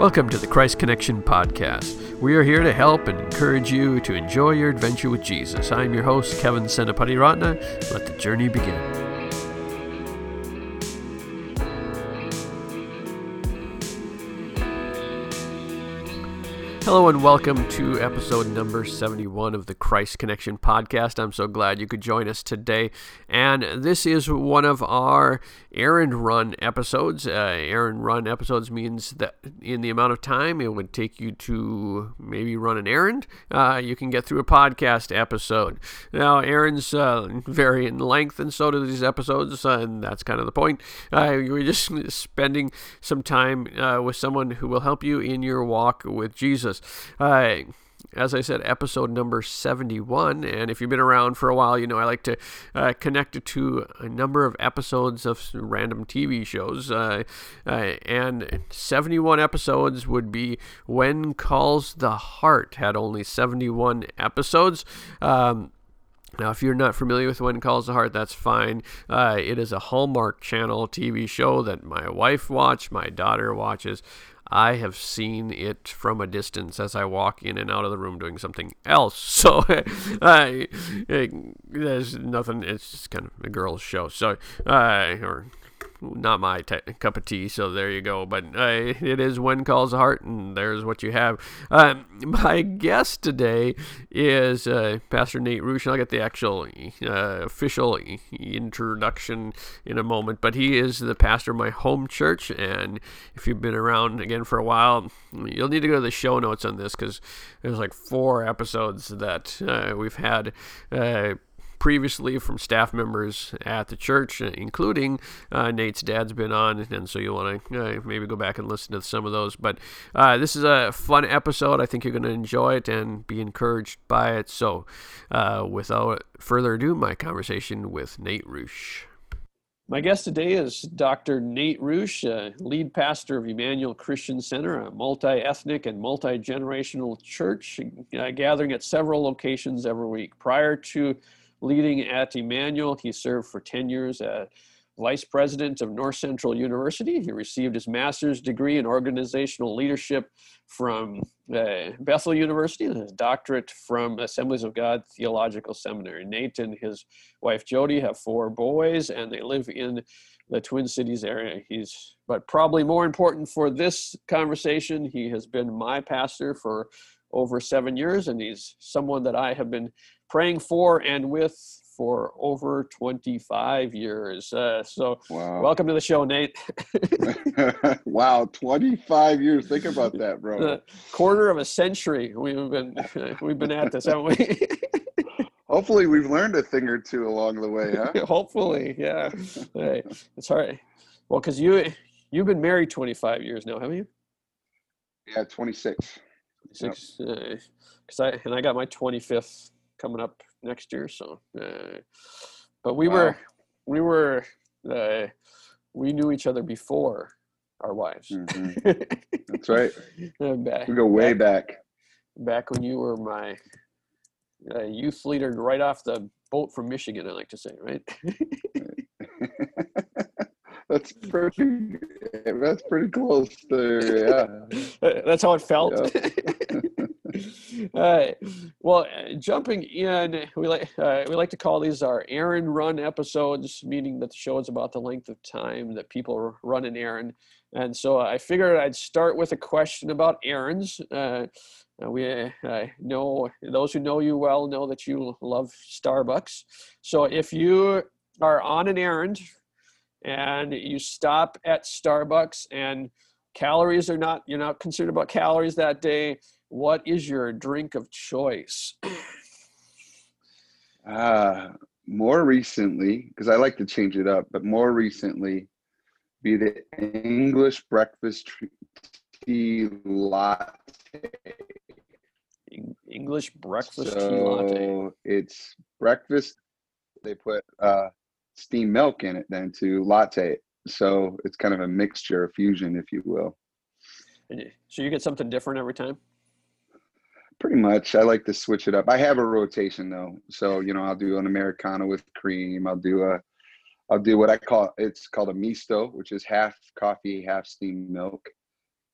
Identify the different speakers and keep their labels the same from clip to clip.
Speaker 1: Welcome to the Christ Connection Podcast. We are here to help and encourage you to enjoy your adventure with Jesus. I'm your host, Kevin Senapati Ratna. Let the journey begin. Hello and welcome to episode number 71 of the Christ Connection podcast. I'm so glad you could join us today. And this is one of our errand run episodes. Uh, errand run episodes means that in the amount of time it would take you to maybe run an errand, uh, you can get through a podcast episode. Now, errands uh, vary in length, and so do these episodes, and that's kind of the point. Uh, we're just spending some time uh, with someone who will help you in your walk with Jesus. Uh, as I said, episode number 71. And if you've been around for a while, you know I like to uh, connect it to a number of episodes of random TV shows. Uh, uh, and 71 episodes would be When Calls the Heart, had only 71 episodes. Um, now, if you're not familiar with When Calls the Heart, that's fine. Uh, it is a Hallmark Channel TV show that my wife watched, my daughter watches. I have seen it from a distance as I walk in and out of the room doing something else. So I, there's nothing. It's just kind of a girl's show. So, uh, or not my cup of tea. So there you go. But uh, it is when calls the heart, and there's what you have. Um, my guest today is uh, Pastor Nate Rush. And I'll get the actual uh, official introduction in a moment. But he is the pastor of my home church, and if you've been around again for a while, you'll need to go to the show notes on this because there's like four episodes that uh, we've had uh, previously from staff members at the church, including uh, Nate's dad's been on, and so you want to uh, maybe go back and listen to some of those. But uh, this is a fun episode. I think you're going to enjoy it and be encouraged by it. So, uh, without further ado, my conversation with Nate Rush. My guest today is Dr. Nate Rush, lead pastor of Emmanuel Christian Center, a multi ethnic and multi generational church uh, gathering at several locations every week. Prior to leading at Emmanuel. He served for 10 years as vice president of North Central University. He received his master's degree in organizational leadership from uh, Bethel University and his doctorate from Assemblies of God Theological Seminary. Nate and his wife Jody have four boys and they live in the Twin Cities area. He's, but probably more important for this conversation, he has been my pastor for over seven years, and he's someone that I have been praying for and with for over 25 years. Uh, so, wow. welcome to the show, Nate.
Speaker 2: wow, 25 years. Think about that, bro. A
Speaker 1: quarter of a century we've been we've been at this, haven't we?
Speaker 2: Hopefully, we've learned a thing or two along the way, huh?
Speaker 1: Hopefully, yeah. hey, it's hard. Well, because you you've been married 25 years now, haven't you?
Speaker 2: Yeah, 26.
Speaker 1: 26. Because yep. uh, I and I got my 25th coming up next year. So, uh, but we wow. were we were uh, we knew each other before our wives.
Speaker 2: Mm-hmm. That's right. back, we go way back, back.
Speaker 1: Back when you were my uh, youth leader, right off the boat from Michigan. I like to say, right.
Speaker 2: that's pretty. That's pretty close there.
Speaker 1: Yeah. That's how it felt. Uh, well, uh, jumping in, we like uh, we like to call these our errand run episodes, meaning that the show is about the length of time that people run an errand. And so I figured I'd start with a question about errands. Uh, uh we uh, know those who know you well know that you love Starbucks. So if you are on an errand and you stop at Starbucks and calories are not you're not concerned about calories that day what is your drink of choice?
Speaker 2: Uh, more recently, because I like to change it up, but more recently, be the English breakfast tea latte.
Speaker 1: English breakfast so tea latte.
Speaker 2: It's breakfast. They put uh, steamed milk in it then to latte. So it's kind of a mixture, a fusion, if you will.
Speaker 1: So you get something different every time?
Speaker 2: Pretty much. I like to switch it up. I have a rotation though. So, you know, I'll do an Americano with cream. I'll do a I'll do what I call it's called a misto, which is half coffee, half steamed milk.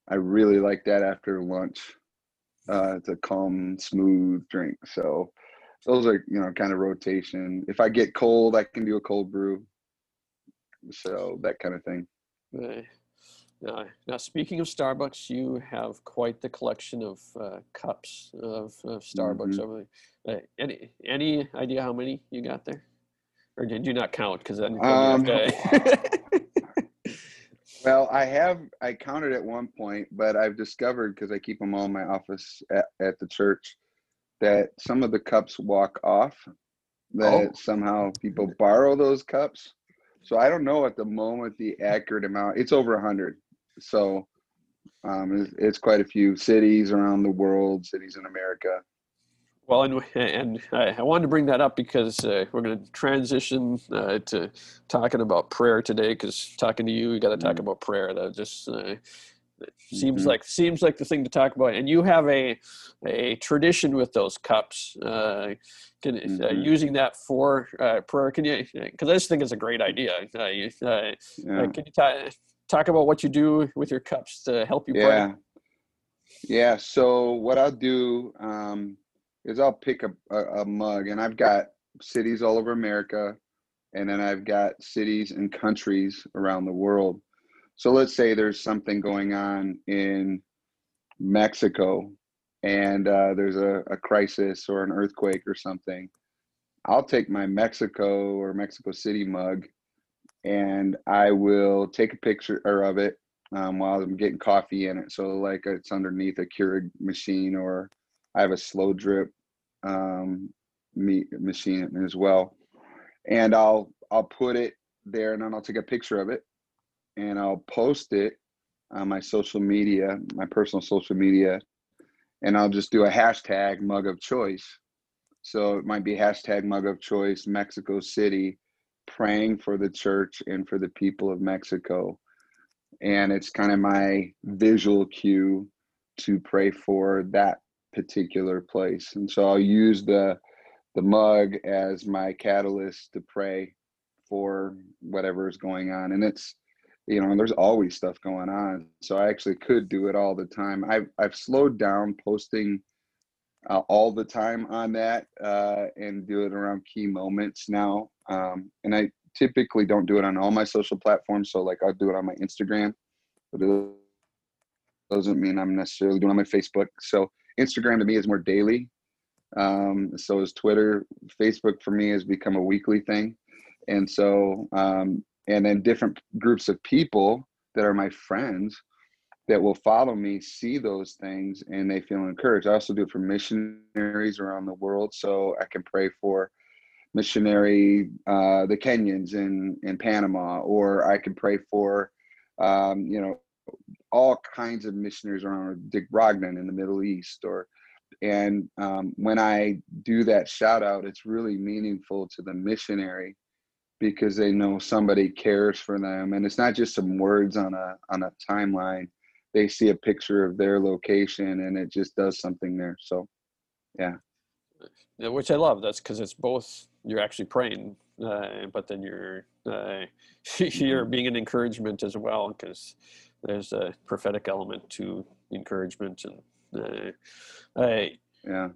Speaker 2: I really like that after lunch. Uh, it's a calm, smooth drink. So those are you know kind of rotation. If I get cold, I can do a cold brew. So that kind of thing.
Speaker 1: Now, now, speaking of Starbucks, you have quite the collection of uh, cups of, of Starbucks mm-hmm. over there. Uh, any any idea how many you got there, or did you not count? Because then, um,
Speaker 2: well, I have I counted at one point, but I've discovered because I keep them all in my office at, at the church that some of the cups walk off. That oh. somehow people borrow those cups. So I don't know at the moment the accurate amount. It's over a hundred. So um, it's, it's, quite a few cities around the world, cities in America.
Speaker 1: Well, and and I wanted to bring that up because uh, we're going to transition uh, to talking about prayer today. Because talking to you, we got to talk mm-hmm. about prayer. That just uh, seems mm-hmm. like seems like the thing to talk about. And you have a a tradition with those cups. Uh, can, uh, mm-hmm. using that for uh, prayer. Can you? Because I just think it's a great idea. You, yeah. Can you talk? Talk about what you do with your cups to help you
Speaker 2: yeah. Yeah. So what I'll do um, is I'll pick a, a, a mug, and I've got cities all over America, and then I've got cities and countries around the world. So let's say there's something going on in Mexico, and uh, there's a, a crisis or an earthquake or something. I'll take my Mexico or Mexico City mug and I will take a picture or of it um, while I'm getting coffee in it. So like it's underneath a Keurig machine, or I have a slow drip um, meat machine as well, and I'll I'll put it there, and then I'll take a picture of it, and I'll post it on my social media, my personal social media, and I'll just do a hashtag mug of choice. So it might be hashtag mug of choice Mexico City praying for the church and for the people of Mexico. And it's kind of my visual cue to pray for that particular place. And so I'll use the the mug as my catalyst to pray for whatever is going on. And it's you know, there's always stuff going on. So I actually could do it all the time. I've I've slowed down posting uh, all the time on that uh, and do it around key moments now. Um, and I typically don't do it on all my social platforms. So like I'll do it on my Instagram, but it doesn't mean I'm necessarily doing it on my Facebook. So Instagram to me is more daily. Um, so is Twitter. Facebook for me has become a weekly thing. And so, um, and then different groups of people that are my friends that will follow me see those things and they feel encouraged. I also do it for missionaries around the world, so I can pray for missionary uh, the Kenyans in in Panama, or I can pray for um, you know all kinds of missionaries around Dick Brogden in the Middle East, or and um, when I do that shout out, it's really meaningful to the missionary because they know somebody cares for them, and it's not just some words on a on a timeline they see a picture of their location and it just does something there. So, yeah
Speaker 1: which I love. That's because it's both you're actually praying, uh, but then you're uh, you're mm-hmm. being an encouragement as well because there's a prophetic element to encouragement and uh, I,
Speaker 2: yeah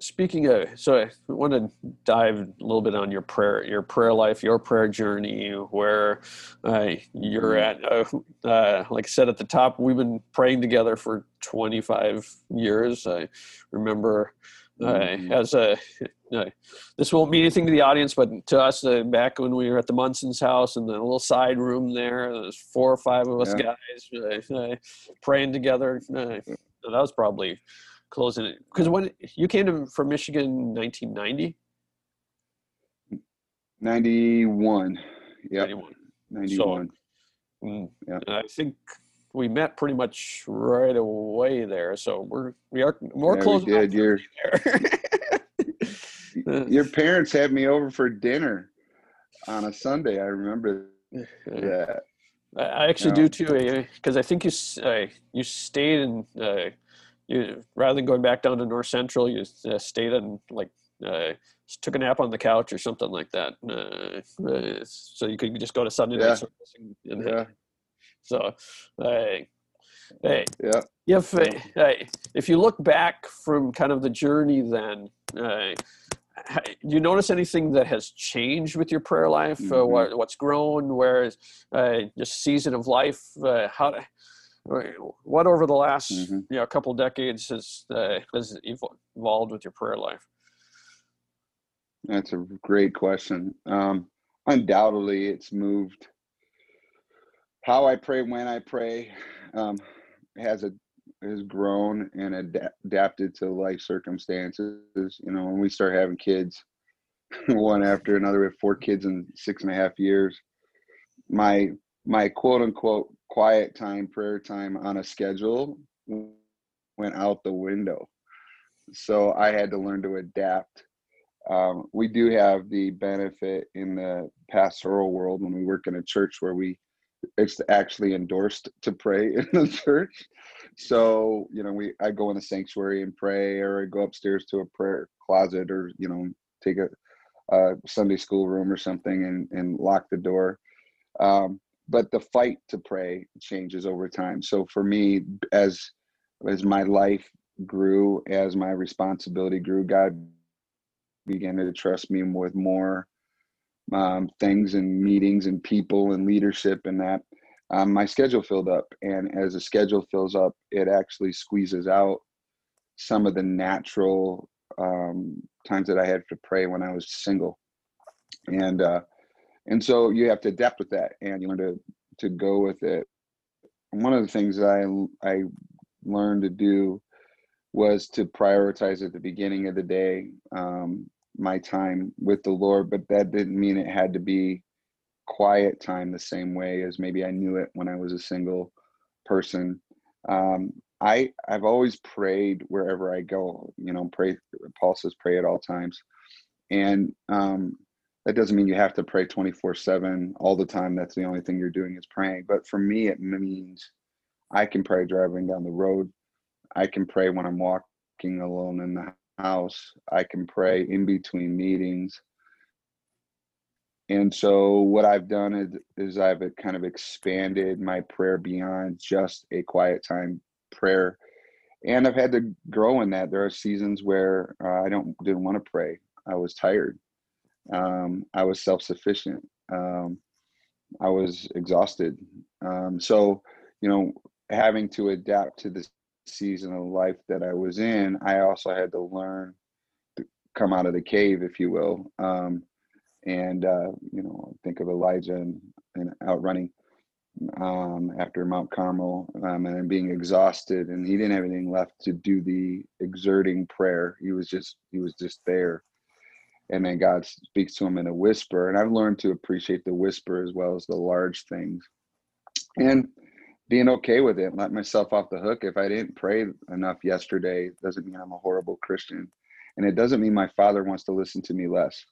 Speaker 1: speaking of so i want to dive a little bit on your prayer your prayer life your prayer journey where uh, you're mm-hmm. at uh, uh, like i said at the top we've been praying together for 25 years i remember uh, mm-hmm. as a uh, this won't mean anything to the audience but to us uh, back when we were at the munson's house in the little side room there there's four or five of us yeah. guys praying together that was probably closing it because when you came to from Michigan 1990
Speaker 2: 91 yeah 91, 91.
Speaker 1: So, mm, yeah. I think we met pretty much right away there so we're we are more yeah, close
Speaker 2: did. Your, your parents had me over for dinner on a Sunday I remember that
Speaker 1: I actually do too because I think you uh, you stayed in uh, you rather than going back down to North Central, you uh, stayed and like uh, took a nap on the couch or something like that. Uh, uh so you could just go to Sunday night
Speaker 2: yeah. And,
Speaker 1: yeah. So, uh, Hey, yeah. If uh, if you look back from kind of the journey, then uh, you notice anything that has changed with your prayer life? Uh, mm-hmm. Uh, what, what's grown? Where is uh, just season of life? Uh, how? What over the last mm-hmm. you know couple decades has uh, has evolved with your prayer life?
Speaker 2: That's a great question. Um, undoubtedly, it's moved. How I pray, when I pray, um, has a has grown and ad- adapted to life circumstances. You know, when we start having kids, one after another, we have four kids in six and a half years. My my quote unquote quiet time, prayer time on a schedule went out the window. So I had to learn to adapt. Um, we do have the benefit in the pastoral world when we work in a church where we it's actually endorsed to pray in the church. So, you know, we I go in the sanctuary and pray or I go upstairs to a prayer closet or, you know, take a, a Sunday school room or something and, and lock the door. Um, but the fight to pray changes over time. So for me, as as my life grew, as my responsibility grew, God began to trust me with more um, things and meetings and people and leadership and that um, my schedule filled up. And as a schedule fills up it actually squeezes out some of the natural um, times that i had to pray when i was single. And uh, and so you have to adapt with that and you learn to to go with it. One of the things i i learned to do was to prioritize at the beginning of the day um, my time with the Lord, but that didn't mean it had to be quiet time the same way as maybe I knew it when I was a single person. Um, I I've always prayed wherever I go. You know, pray. Paul says pray at all times, and um, that doesn't mean you have to pray twenty four seven all the time. That's the only thing you're doing is praying. But for me, it means I can pray driving down the road. I can pray when I'm walking alone in the house. I can pray in between meetings. And so what I've done is, is I've kind of expanded my prayer beyond just a quiet time prayer. And I've had to grow in that. There are seasons where uh, I don't didn't want to pray. I was tired. Um, I was self-sufficient. Um, I was exhausted. Um, so, you know, having to adapt to this season of life that I was in, I also had to learn to come out of the cave, if you will. Um, and uh, you know, think of Elijah and, and outrunning um, after Mount Carmel um, and being exhausted, and he didn't have anything left to do the exerting prayer. He was just he was just there. And then God speaks to him in a whisper, and I've learned to appreciate the whisper as well as the large things. And being okay with it, let myself off the hook. If I didn't pray enough yesterday, doesn't mean I'm a horrible Christian. And it doesn't mean my father wants to listen to me less.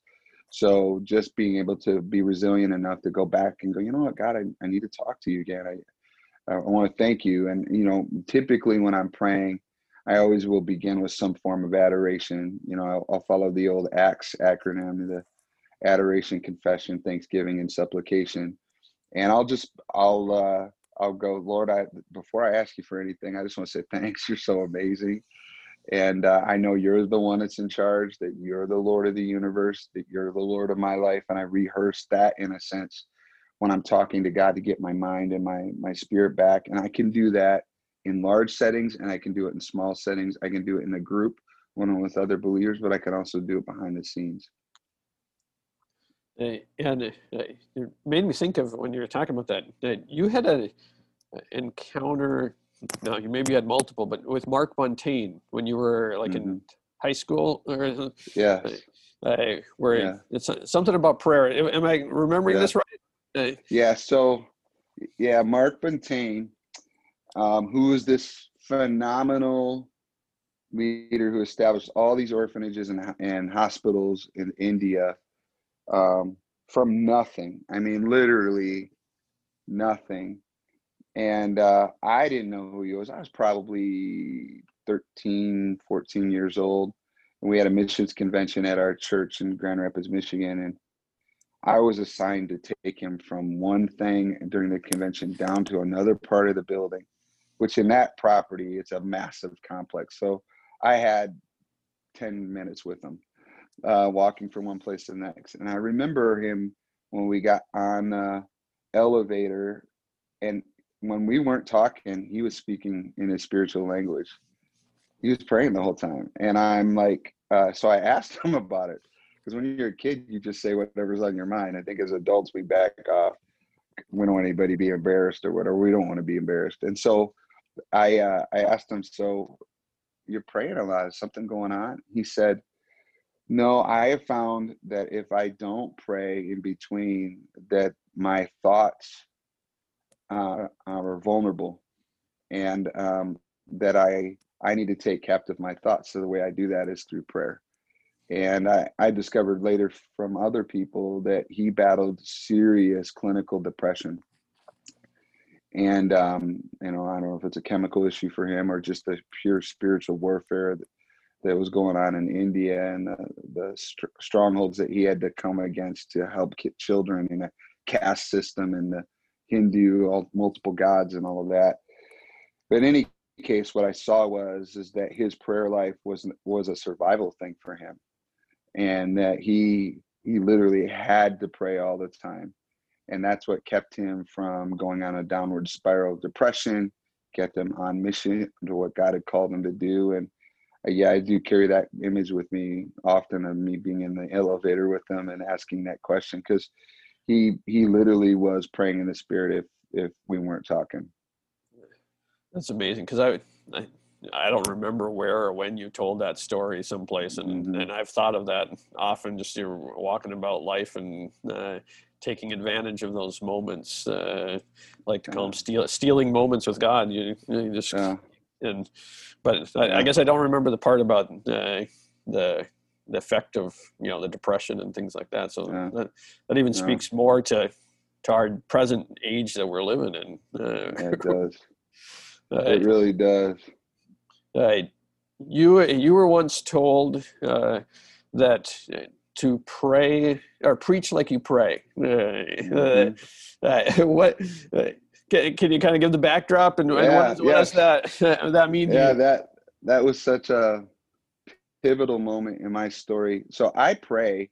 Speaker 2: So just being able to be resilient enough to go back and go, you know what, God, I, I need to talk to you again. I, I want to thank you. And, you know, typically when I'm praying, I always will begin with some form of adoration. You know, I'll, I'll follow the old ACTS acronym, the adoration, confession, thanksgiving, and supplication. And I'll just, I'll, uh, I'll go, Lord, I before I ask you for anything, I just want to say thanks. You're so amazing. And uh, I know you're the one that's in charge, that you're the Lord of the universe, that you're the Lord of my life. And I rehearse that in a sense when I'm talking to God to get my mind and my my spirit back. And I can do that in large settings and I can do it in small settings. I can do it in a group when I'm with other believers, but I can also do it behind the scenes.
Speaker 1: Uh, and uh, it made me think of when you were talking about that, that you had a, encounter. No, you maybe had multiple, but with Mark Buntain when you were like mm-hmm. in high school, or
Speaker 2: yeah,
Speaker 1: uh, where yeah. it's something about prayer. Am I remembering yeah. this right?
Speaker 2: yeah. So, yeah, Mark Buntain, um, who is this phenomenal leader who established all these orphanages and, and hospitals in India um, from nothing. I mean, literally nothing. And uh, I didn't know who he was. I was probably 13, 14 years old. And we had a missions convention at our church in Grand Rapids, Michigan. And I was assigned to take him from one thing during the convention down to another part of the building. which in that property it's a massive complex. So I had 10 minutes with him, uh, walking from one place to the next. And I remember him when we got on the elevator and when we weren't talking, he was speaking in his spiritual language. He was praying the whole time. And I'm like, uh, so I asked him about it. Because when you're a kid, you just say whatever's on your mind. I think as adults, we back off. We don't want anybody to be embarrassed or whatever. We don't want to be embarrassed. And so I uh, I asked him, so you're praying a lot. Is something going on? He said, no, I have found that if I don't pray in between, that my thoughts uh, are vulnerable, and um, that I I need to take captive my thoughts. So the way I do that is through prayer. And I, I discovered later from other people that he battled serious clinical depression. And, um, you know, I don't know if it's a chemical issue for him or just the pure spiritual warfare that, was going on in India and the, the st- strongholds that he had to come against to help get children in a caste system and the Hindu, all, multiple gods and all of that. But in any case, what I saw was is that his prayer life was was a survival thing for him. And that he he literally had to pray all the time. And that's what kept him from going on a downward spiral of depression kept him on mission to what god had called him to do. And yeah i do carry that image with me often of me being in the elevator with him and asking that question because he he literally was praying in the spirit if if we weren't talking
Speaker 1: that's amazing because I, I I don't remember where or when you told that story someplace, and mm-hmm. and I've thought of that often. Just you're walking about life and uh, taking advantage of those moments, uh, like to call them steal, stealing moments with God. You, you just yeah. And, but I, I, guess I don't remember the part about uh, the the effect of you know the depression and things like that. So yeah. that that even speaks more to to our present age that we're living in.
Speaker 2: Uh, yeah, it does. it really does.
Speaker 1: Uh, you you were once told uh, that to pray or preach like you pray. Uh, mm-hmm. What uh, can, can, you kind of give the backdrop and, yeah, and what, what does that that mean?
Speaker 2: Yeah, that that was such a pivotal moment in my story. So I pray,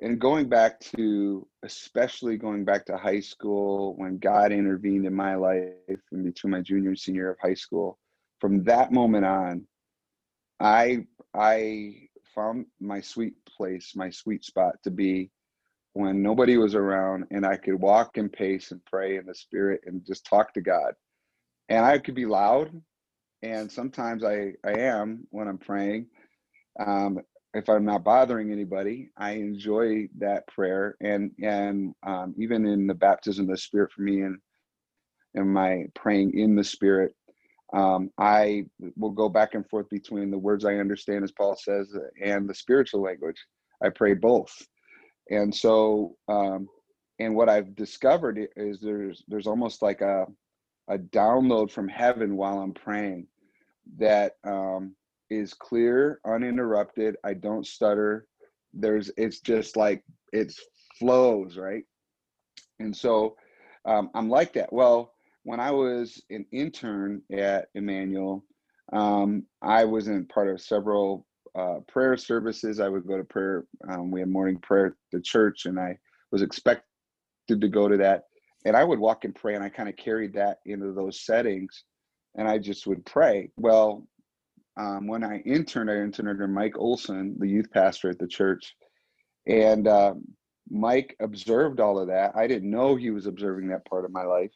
Speaker 2: and going back to especially going back to high school when God intervened in my life in between my junior and senior year of high school from that moment on, I I found my sweet place, my sweet spot to be when nobody was around and I could walk and pace and pray in the spirit and just talk to God. And I could be loud, and sometimes I, I am when I'm praying. Um, if I'm not bothering anybody, I enjoy that prayer. And and um, even in the baptism of the Spirit for me and and my praying in the Spirit, um, I will go back and forth between the words I understand, as Paul says, and the spiritual language. I pray both, and so um, and what I've discovered is there's there's almost like a a download from heaven while I'm praying that um, is clear, uninterrupted. I don't stutter. There's it's just like it flows right, and so um, I'm like that. Well when I was an intern at Emmanuel, um, I was in part of several uh, prayer services. I would go to prayer. Um, we had morning prayer at the church, and I was expected to go to that. And I would walk and pray, and I kind of carried that into those settings, and I just would pray. Well, um, when I interned, I interned under Mike Olson, the youth pastor at the church, and um, Mike observed all of that. I didn't know he was observing that part of my life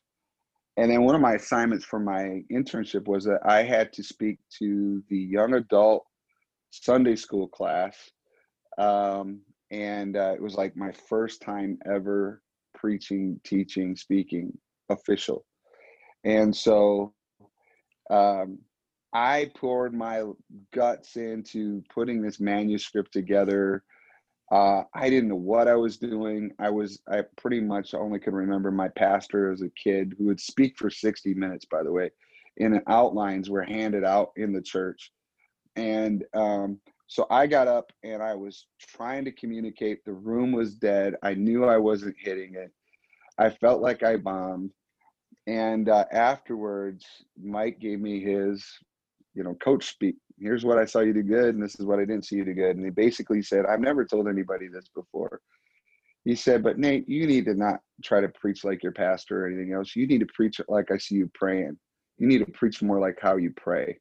Speaker 2: and then one of my assignments for my internship was that I had to speak to the young adult Sunday school class. Um, and uh, it was like my first time ever preaching, teaching, speaking official. And so um, I poured my guts into putting this manuscript together uh, I didn't know what I was doing. I was, I pretty much only could remember my pastor as a kid who would speak for 60 minutes, by the way, and outlines were handed out in the church. And um, so I got up and I was trying to communicate. The room was dead. I knew I wasn't hitting it. I felt like I bombed. and uh, afterwards, Mike gave me his, you know, coach speak. Here's what I saw you do good, and this is what I didn't see you do good. And he basically said, I've never told anybody this before. He said, but Nate, you need to not try to preach like your pastor or anything else. You need to preach like I see you praying. You need to preach more like how you pray.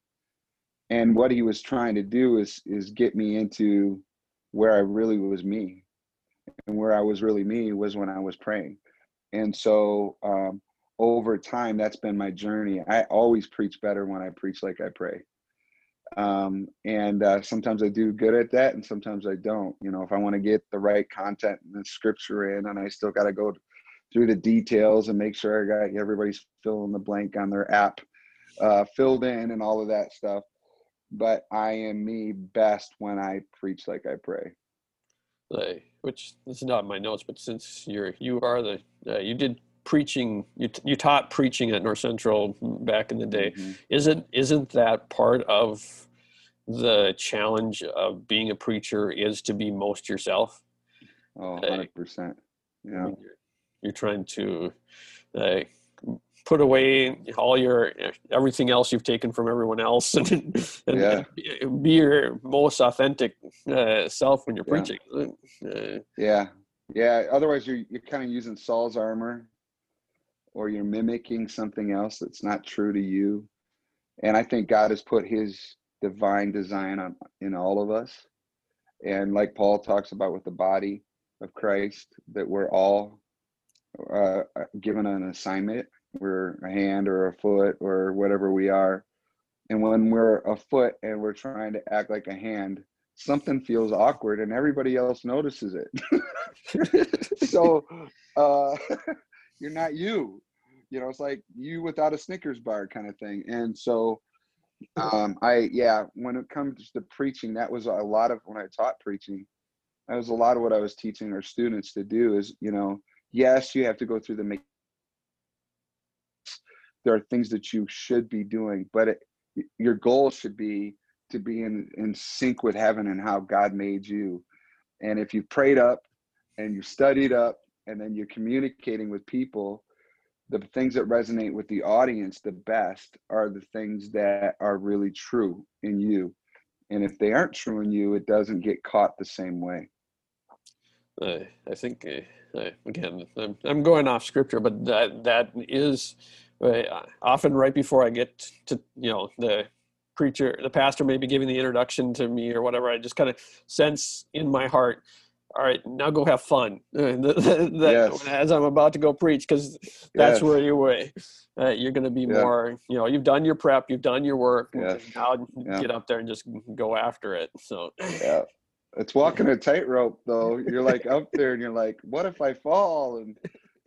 Speaker 2: And what he was trying to do is is get me into where I really was me, and where I was really me was when I was praying. And so um, over time, that's been my journey. I always preach better when I preach like I pray. Um, and uh, sometimes I do good at that, and sometimes I don't. You know, if I want to get the right content and the scripture in, and I still got to go through the details and make sure I got everybody's filling the blank on their app uh, filled in and all of that stuff. But I am me best when I preach like I pray.
Speaker 1: Like, which this is not my notes, but since you're you are the uh, you did preaching you, you taught preaching at north central back in the day mm-hmm. isn't isn't that part of the challenge of being a preacher is to be most yourself
Speaker 2: oh 100% yeah you're,
Speaker 1: you're, trying to uh, put away all your everything else you've taken from everyone else and, and yeah. be your most authentic uh, self when you're
Speaker 2: yeah.
Speaker 1: preaching
Speaker 2: uh, yeah yeah otherwise you're, you're kind of using saul's armor or you're mimicking something else that's not true to you. And I think God has put his divine design on in all of us. And like Paul talks about with the body of Christ, that we're all uh, given an assignment. We're a hand or a foot or whatever we are. And when we're a foot and we're trying to act like a hand, something feels awkward and everybody else notices it. so uh, you're not you you know it's like you without a snickers bar kind of thing and so um i yeah when it comes to preaching that was a lot of when i taught preaching that was a lot of what i was teaching our students to do is you know yes you have to go through the there are things that you should be doing but it, your goal should be to be in in sync with heaven and how god made you. And if you prayed up and you studied up and then you're communicating with people the things that resonate with the audience the best are the things that are really true in you. And if they aren't true in you it doesn't get caught the same way.
Speaker 1: Uh, i think uh, again I'm, I'm, going off scripture but that that is often right before i get to you know the preacher the pastor may be giving the introduction to me or whatever i just kind of sense in my heart all right, now go have fun. yes. As I'm about to go preach, because that's yes. where you way uh, you're going to be yeah. more. You know, you've done your prep, you've done your work. Yes. Now yeah. get up there and just go after it. So
Speaker 2: yeah, it's walking a tightrope though. You're like up there and you're like, what if I fall? And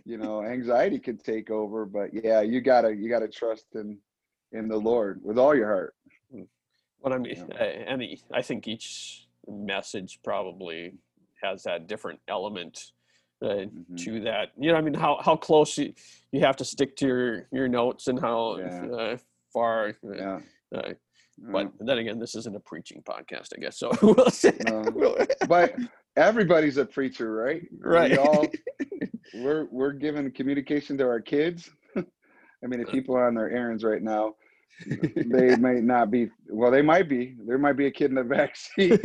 Speaker 2: you know, anxiety can take over. But yeah, you gotta you gotta trust in in the Lord with all your heart.
Speaker 1: What I mean, yeah. and I think each message probably has that different element uh, mm-hmm. to that. You know, I mean, how how close you, you have to stick to your your notes and how yeah. uh, far. Uh, yeah. Uh, but then again, this isn't a preaching podcast, I guess. So we'll
Speaker 2: no. but everybody's a preacher, right?
Speaker 1: Right. We all,
Speaker 2: we're we're giving communication to our kids. I mean, if people are on their errands right now, they may not be. Well, they might be. There might be a kid in the back seat,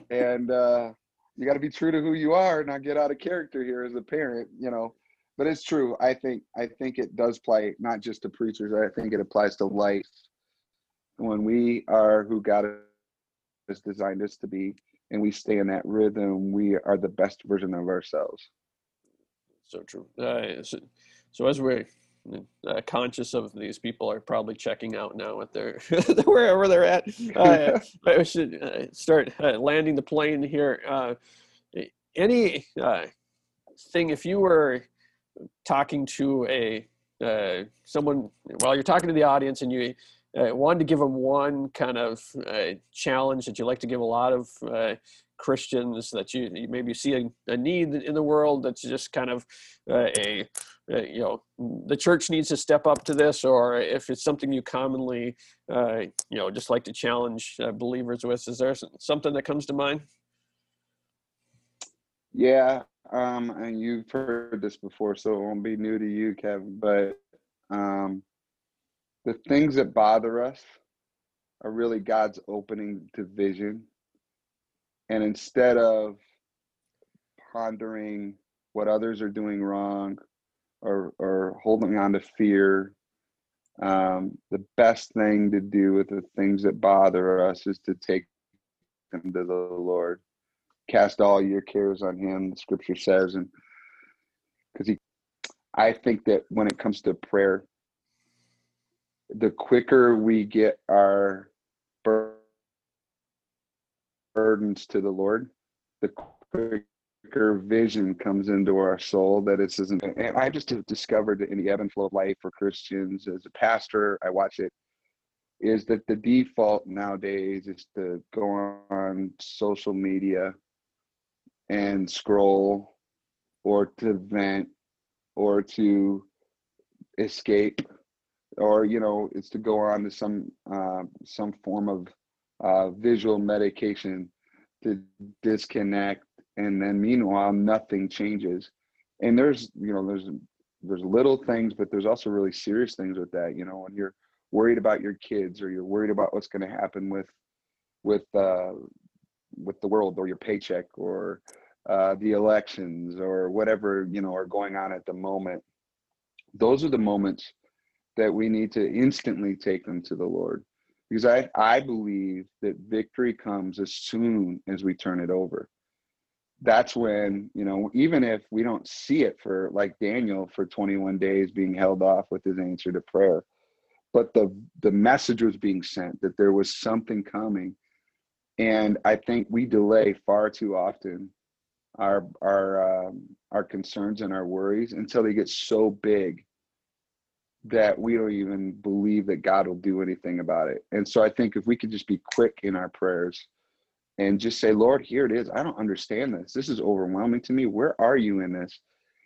Speaker 2: and uh, you got to be true to who you are, not get out of character here as a parent, you know. But it's true. I think I think it does play not just to preachers. I think it applies to life. When we are who God has designed us to be, and we stay in that rhythm, we are the best version of ourselves.
Speaker 1: So true. Uh, so, so as we're uh, conscious of these people are probably checking out now at their wherever they're at. Uh, I should uh, start uh, landing the plane here. Uh, any uh, thing if you were talking to a someone while you're talking to the audience and you wanted to give them one kind of challenge that you like to give a lot of Christians that you, you maybe see a, a, need in the world that's just kind of uh, a, a, you know the church needs to step up to this or if it's something you commonly uh, you know just like to challenge uh, believers with is there something that comes to mind
Speaker 2: yeah um and you've heard this before so it won't be new to you kevin but um, the things that bother us are really God's opening to vision. And instead of pondering what others are doing wrong or, or holding on to fear, um, the best thing to do with the things that bother us is to take them to the Lord. Cast all your cares on Him, the scripture says. And because He, I think that when it comes to prayer, the quicker we get our burdens to the Lord, the quicker vision comes into our soul that it isn't. And I just have discovered in the ebb and flow of life for Christians, as a pastor, I watch it, is that the default nowadays is to go on social media and scroll or to vent or to escape or you know it's to go on to some uh, some form of uh, visual medication to disconnect. And then meanwhile nothing changes. And there's you know there's there's little things but there's also really serious things with that you know when you're worried about your kids or you're worried about what's going to happen with with uh with the world or your paycheck or uh the elections or whatever you know are going on at the moment. Those are the moments that we need to instantly take them to the Lord. Because I, I believe that victory comes as soon as we turn it over. That's when, you know, even if we don't see it for like Daniel for 21 days being held off with his answer to prayer, but the the message was being sent that there was something coming. And I think we delay far too often our our um, our concerns and our worries until they get so big that we don't even believe that God will do anything about it. And so I think if we could just be quick in our prayers and just say, Lord, here it is. I don't understand this. This is overwhelming to me. Where are you in this?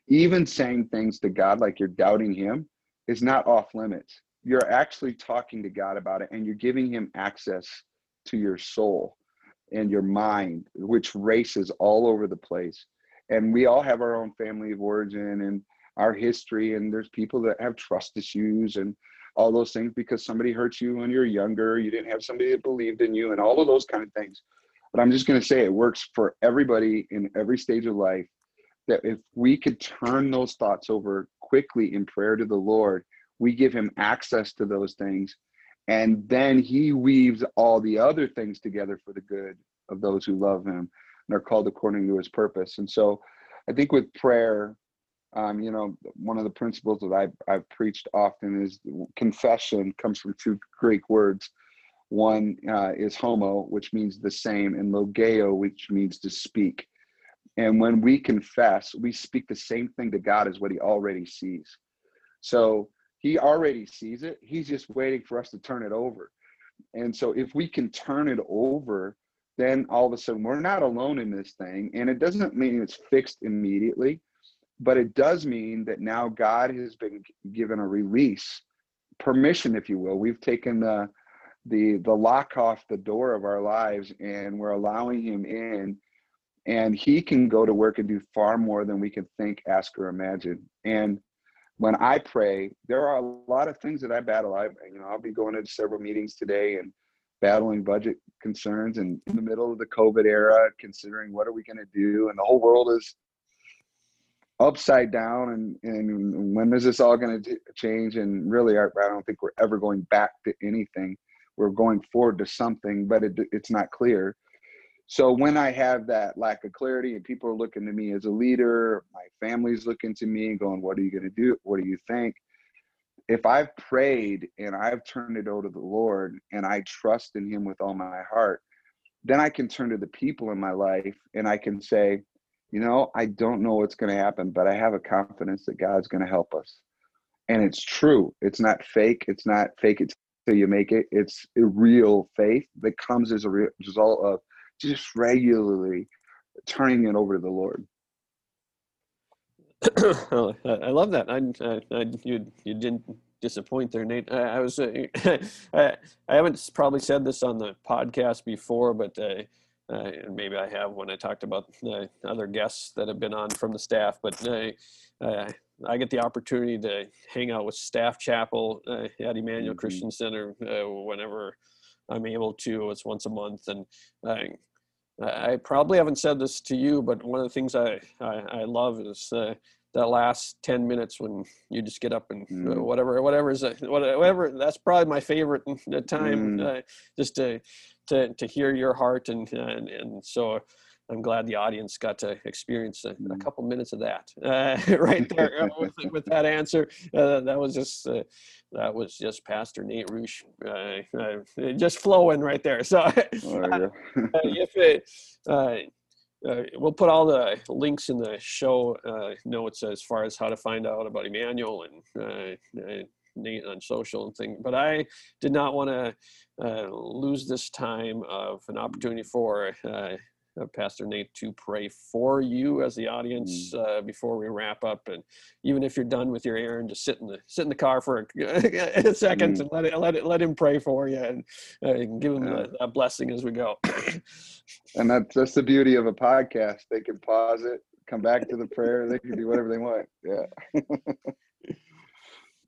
Speaker 2: Even saying things to God like you're doubting Him is not off limits. You're actually talking to God about it and you're giving Him access to your soul and your mind, which races all over the place. And we all have our own family of origin and our history and there's people that have trust issues and all those things because somebody hurt you when you're younger you didn't have somebody that believed in you and all of those kind of things. But i'm just going to say it works for everybody in every stage of life that if we could turn those thoughts over quickly in prayer to the lord we give him access to those things and then he weaves all the other things together for the good of those who love him and are called according to his purpose. And so i think with prayer um, you know, one of the principles that I've, I've preached often is confession comes from two Greek words. One uh, is homo, which means the same, and logeo, which means to speak. And when we confess, we speak the same thing to God as what he already sees. So he already sees it. He's just waiting for us to turn it over. And so if we can turn it over, then all of a sudden we're not alone in this thing. And it doesn't mean it's fixed immediately but it does mean that now God has been given a release, permission, if you will. We've taken the the the lock off the door of our lives, and we're allowing Him in, and He can go to work and do far more than we can think, ask, or imagine. And when I pray, there are a lot of things that I battle. I you know I'll be going to several meetings today and battling budget concerns and in the middle of the covid era considering what are we going to do and the whole world is upside down and and when is this all going to change? And really I, I, don't think we're ever going back to anything. We're going forward to something but it, it's not clear. So when i have that lack of clarity and people are looking to me as a leader my family's looking to me and going what are you going to do? What do you think? If i've prayed and i've turned it over to the lord and i trust in him with all my heart then i can turn to the people in my life and i can say you know, I don't know what's going to happen, but I have a confidence that God's going to help us. And it's true. It's not fake. It's not fake it till you make it. It's a real faith that comes as a re- result of just regularly turning it over to the Lord.
Speaker 1: I love that. I, I, I, you, you didn't disappoint there, Nate. I, I was, uh, I, I haven't probably said this on the podcast before, but uh, uh, and maybe I have when I talked about the other guests that have been on from the staff. But uh, uh I get the opportunity to hang out with Staff Chapel uh, at Emmanuel mm-hmm. Christian Center uh, whenever I'm able to. It's once a month, and I, I probably haven't said this to you, but one of the things I I, I love is uh, that last 10 minutes when you just get up and mm. whatever whatever is whatever that's probably my favorite time mm. uh, just to to to hear your heart and and, and so I'm glad the audience got to experience a, a mm. couple minutes of that uh, right there uh, with, with, that answer. Uh, that was just uh, that was just Pastor Nate Roosh uh, uh, just flowing right there. So if it, Uh, we'll put all the links in the show uh, notes as far as how to find out about Emmanuel and uh, Nate on social and thing. But I did not want to lose this time of an opportunity for uh, Pastor Nate to pray for you as the audience mm. uh, before we wrap up. And even if you're done with your errand, just sit in the sit in the car for a, a second mm. and let it let it let him pray for you and, uh, give him yeah. a, a, blessing as we go.
Speaker 2: and that's that's the beauty of a podcast. They can pause it, come back to the prayer. They can do whatever they want. Yeah.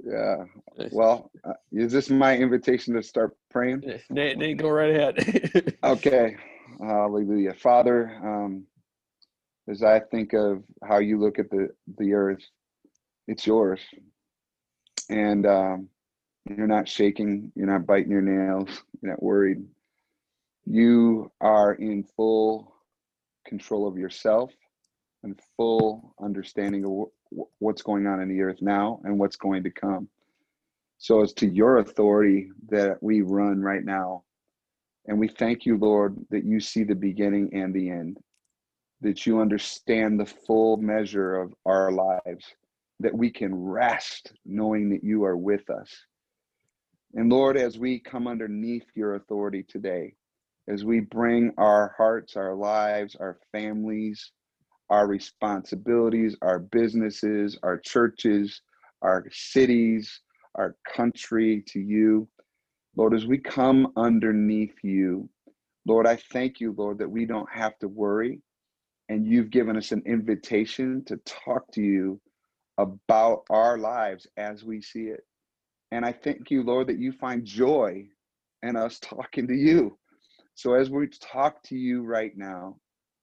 Speaker 2: Yeah. Well, uh, is this my invitation to start praying?
Speaker 1: Nate, Nate go right ahead.
Speaker 2: okay. Hallelujah. Father, um, as I think of how you look at the, the earth, it's yours. And um, you're not shaking, you're not biting your nails, you're not worried. You are in full control of yourself and full understanding of w- what's going on in the earth now and what's going to come. So it's to your authority that we run right now and we thank you, Lord, that you see the beginning and the end, that you understand the full measure of our lives, that we can rest knowing that you are with us. And Lord, as we come underneath your authority today, as we bring our hearts, our lives, our families, our responsibilities, our businesses, our churches, our cities, our country to you, Lord, as we come underneath you, Lord, I thank you, Lord, that we don't have to worry. And you've given us an invitation to talk to you about our lives as we see it. And I thank you, Lord, that you find joy in us talking to you. So as we talk to you right now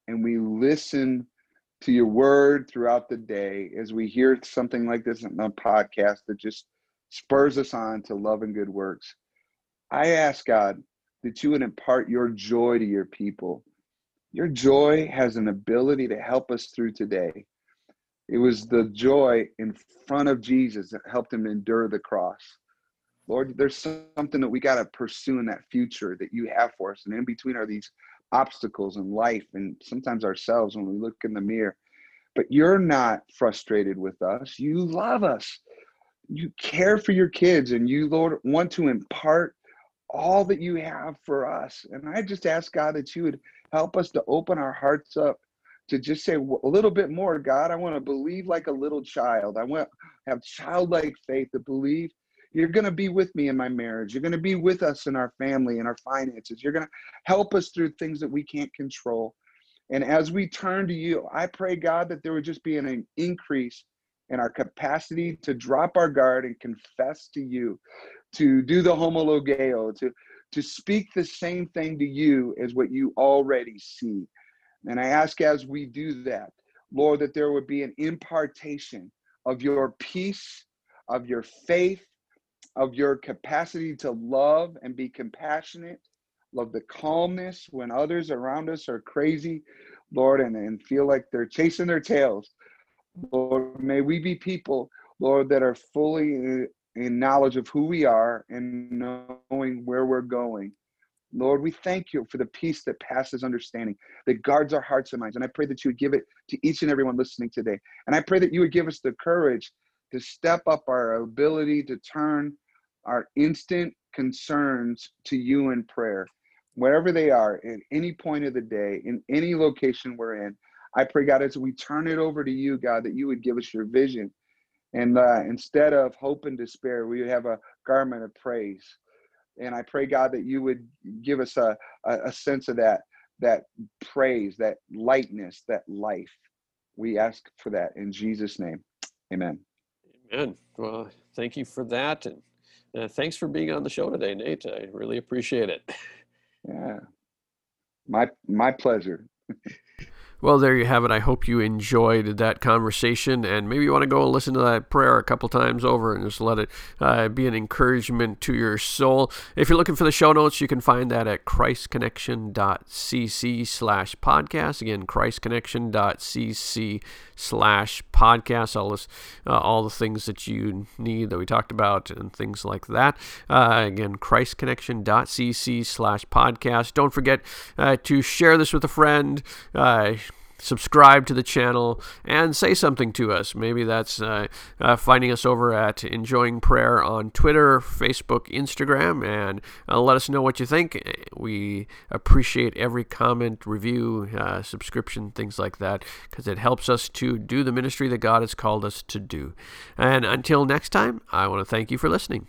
Speaker 2: and we listen to your word throughout the day, as we hear something like this in a podcast that just spurs us on to love and good works, I ask God that you would impart your joy to your people. Your joy has an ability to help us through today. It was the joy in front of Jesus that helped him endure the cross. Lord, there's something that we got to pursue in that future that you have for us. And in between are these obstacles in life and sometimes ourselves when we look in the mirror. But you're not frustrated with us. You love us. You care for your kids and you, Lord, want to impart all that you have for us. And I just ask God that you would help us to open our hearts up to just say a little bit more, God. I want to believe like a little child. I want to have childlike faith to believe you're going to be with me in my marriage. You're going to be with us in our family and our finances. You're going to help us through things that we can't control. And as we turn to you, I pray, God, that there would just be an increase in our capacity to drop our guard and confess to you to do the homologeo, to, to speak the same thing to you as what you already see. And I ask as we do that, Lord, that there would be an impartation of your peace, of your faith, of your capacity to love and be compassionate, love the calmness when others around us are crazy, Lord, and, and feel like they're chasing their tails. Lord, may we be people, Lord, that are fully in knowledge of who we are and knowing where we're going. Lord, we thank you for the peace that passes understanding, that guards our hearts and minds. And I pray that you would give it to each and everyone listening today. And I pray that you would give us the courage to step up our ability to turn our instant concerns to you in prayer, wherever they are, at any point of the day, in any location we're in. I pray, God, as we turn it over to you, God, that you would give us your vision and uh, instead of hope and despair, we have a garment of praise. And I pray, God, that you would give us a, a, a sense of that, that praise, that lightness, that life. We ask for that in Jesus' name. Amen.
Speaker 1: Amen. well, thank you for that. And uh, thanks for being on the show today, Nate. I really appreciate it.
Speaker 2: Yeah. My my pleasure.
Speaker 1: Well, there you have it. I hope you enjoyed that conversation, and maybe you want to go and listen to that prayer a couple times over and just let it uh, be an encouragement to your soul. If you're looking for the show notes, you can find that at christconnection.cc slash podcast. Again, christconnection.cc slash podcast. All, this, uh, all the things that you need that we talked about and things like that. Uh, again, christconnection.cc slash podcast. Don't forget uh, to share this with a friend uh, subscribe to the channel and say something to us. Maybe that's uh, uh, finding us over at Enjoying Prayer on Twitter, Facebook, Instagram, and uh, let us know what you think. We appreciate every comment, review, uh, subscription, things like that, because it helps us to do the ministry that God has called us to do. And until next time, I want to thank you for listening.